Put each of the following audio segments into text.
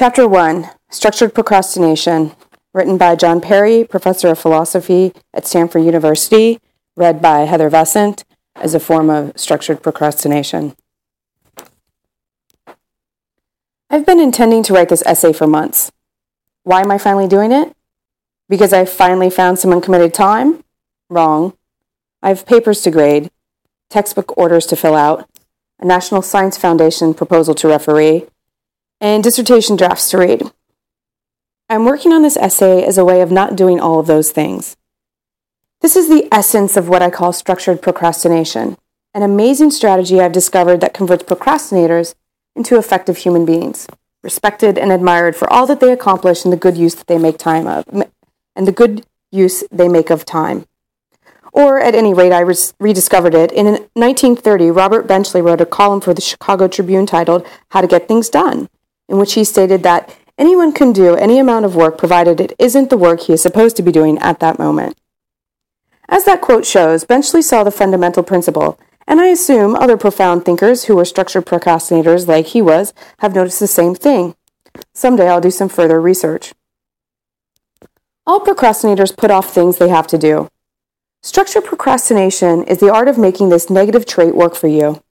Chapter 1 Structured Procrastination, written by John Perry, professor of philosophy at Stanford University, read by Heather Vescent as a form of structured procrastination. I've been intending to write this essay for months. Why am I finally doing it? Because I finally found some uncommitted time? Wrong. I have papers to grade, textbook orders to fill out, a National Science Foundation proposal to referee, and dissertation drafts to read. I'm working on this essay as a way of not doing all of those things. This is the essence of what I call structured procrastination, an amazing strategy I've discovered that converts procrastinators into effective human beings, respected and admired for all that they accomplish and the good use that they make time of, and the good use they make of time. Or, at any rate, I rediscovered it. In 1930, Robert Benchley wrote a column for the Chicago Tribune titled How to Get Things Done, in which he stated that anyone can do any amount of work provided it isn't the work he is supposed to be doing at that moment. As that quote shows, Benchley saw the fundamental principle, and I assume other profound thinkers who were structured procrastinators like he was have noticed the same thing. Someday I'll do some further research. All procrastinators put off things they have to do. Structured procrastination is the art of making this negative trait work for you.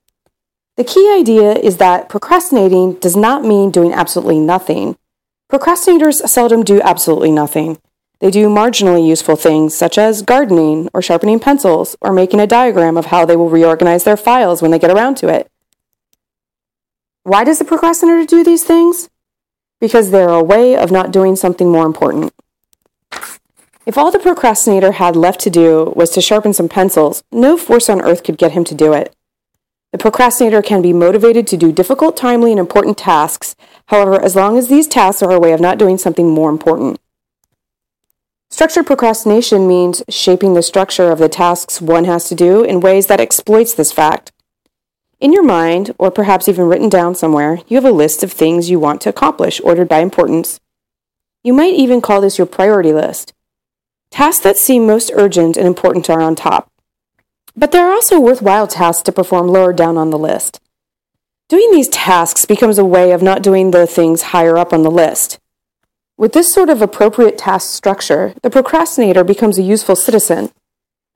The key idea is that procrastinating does not mean doing absolutely nothing. Procrastinators seldom do absolutely nothing. They do marginally useful things such as gardening or sharpening pencils or making a diagram of how they will reorganize their files when they get around to it. Why does the procrastinator do these things? Because they're a way of not doing something more important. If all the procrastinator had left to do was to sharpen some pencils, no force on earth could get him to do it. The procrastinator can be motivated to do difficult, timely, and important tasks, however, as long as these tasks are a way of not doing something more important. Structured procrastination means shaping the structure of the tasks one has to do in ways that exploits this fact. In your mind, or perhaps even written down somewhere, you have a list of things you want to accomplish, ordered by importance. You might even call this your priority list. Tasks that seem most urgent and important are on top. But there are also worthwhile tasks to perform lower down on the list. Doing these tasks becomes a way of not doing the things higher up on the list. With this sort of appropriate task structure, the procrastinator becomes a useful citizen.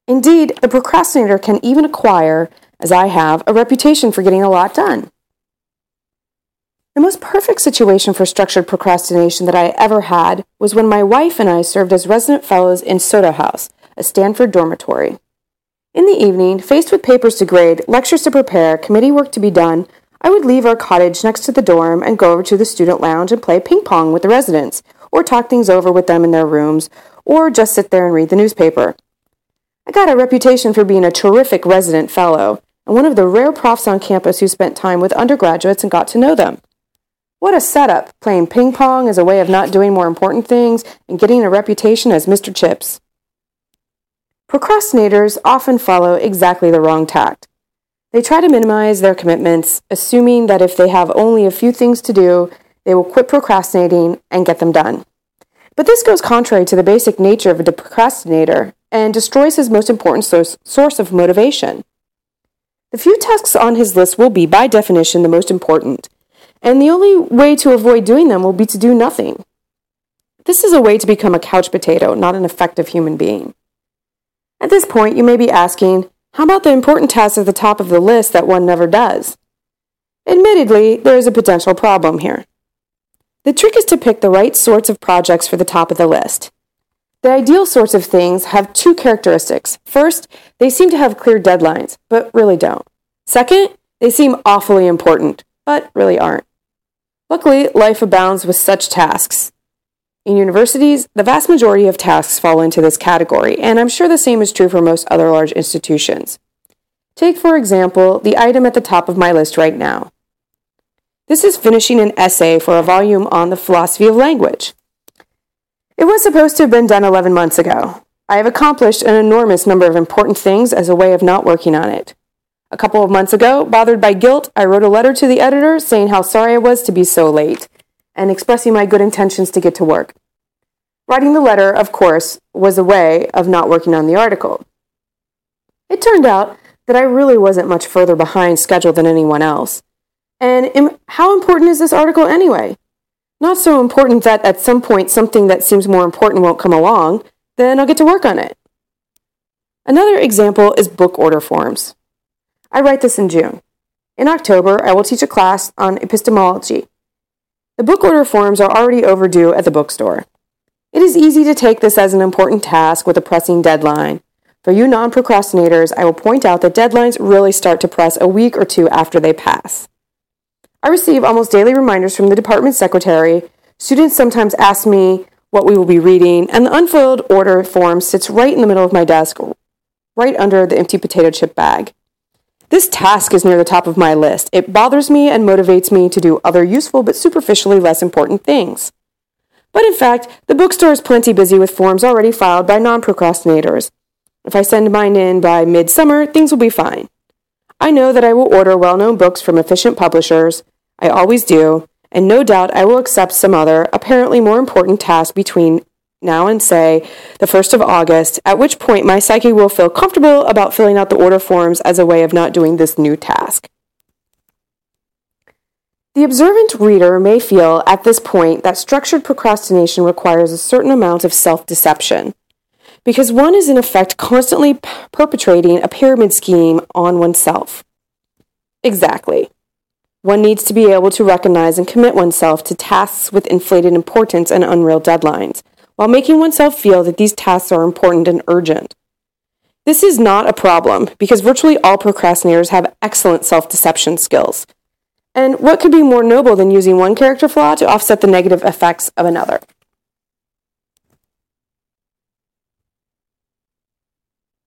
Indeed, the procrastinator can even acquire, as I have, a reputation for getting a lot done. The most perfect situation for structured procrastination that I ever had was when my wife and I served as resident fellows in Soto House, a Stanford dormitory. In the evening, faced with papers to grade, lectures to prepare, committee work to be done, I would leave our cottage next to the dorm and go over to the student lounge and play ping pong with the residents, or talk things over with them in their rooms, or just sit there and read the newspaper. I got a reputation for being a terrific resident fellow, and one of the rare profs on campus who spent time with undergraduates and got to know them. What a setup, playing ping pong as a way of not doing more important things and getting a reputation as Mr. Chips. Procrastinators often follow exactly the wrong tact. They try to minimize their commitments, assuming that if they have only a few things to do, they will quit procrastinating and get them done. But this goes contrary to the basic nature of a procrastinator and destroys his most important source, of motivation. The few tasks on his list will be, by definition, the most important, and the only way to avoid doing them will be to do nothing. This is a way to become a couch potato, not an effective human being. At this point, you may be asking, how about the important tasks at the top of the list that one never does? Admittedly, there is a potential problem here. The trick is to pick the right sorts of projects for the top of the list. The ideal sorts of things have two characteristics. First, they seem to have clear deadlines, but really don't. Second, they seem awfully important, but really aren't. Luckily, life abounds with such tasks. In universities, the vast majority of tasks fall into this category, and I'm sure the same is true for most other large institutions. Take, for example, the item at the top of my list right now. This is finishing an essay for a volume on the philosophy of language. It was supposed to have been done 11 months ago. I have accomplished an enormous number of important things as a way of not working on it. A couple of months ago, bothered by guilt, I wrote a letter to the editor saying how sorry I was to be so late and expressing my good intentions to get to work. Writing the letter, of course, was a way of not working on the article. It turned out that I really wasn't much further behind schedule than anyone else. And Im- how important is this article anyway? Not so important that at some point something that seems more important won't come along, then I'll get to work on it. Another example is book order forms. I write this in June. In October, I will teach a class on epistemology. The book order forms are already overdue at the bookstore. It is easy to take this as an important task with a pressing deadline. For you non procrastinators, I will point out that deadlines really start to press a week or two after they pass. I receive almost daily reminders from the department secretary. Students sometimes ask me what we will be reading, and the unfilled order form sits right in the middle of my desk, right under the empty potato chip bag. This task is near the top of my list. It bothers me and motivates me to do other useful but superficially less important things. But in fact, the bookstore is plenty busy with forms already filed by non procrastinators. If I send mine in by midsummer, things will be fine. I know that I will order well known books from efficient publishers. I always do, and no doubt I will accept some other, apparently more important task between now and say the 1st of August, at which point my psyche will feel comfortable about filling out the order forms as a way of not doing this new task. The observant reader may feel at this point that structured procrastination requires a certain amount of self deception, because one is in effect constantly perpetrating a pyramid scheme on oneself. Exactly. One needs to be able to recognize and commit oneself to tasks with inflated importance and unreal deadlines, while making oneself feel that these tasks are important and urgent. This is not a problem because virtually all procrastinators have excellent self deception skills. And what could be more noble than using one character flaw to offset the negative effects of another?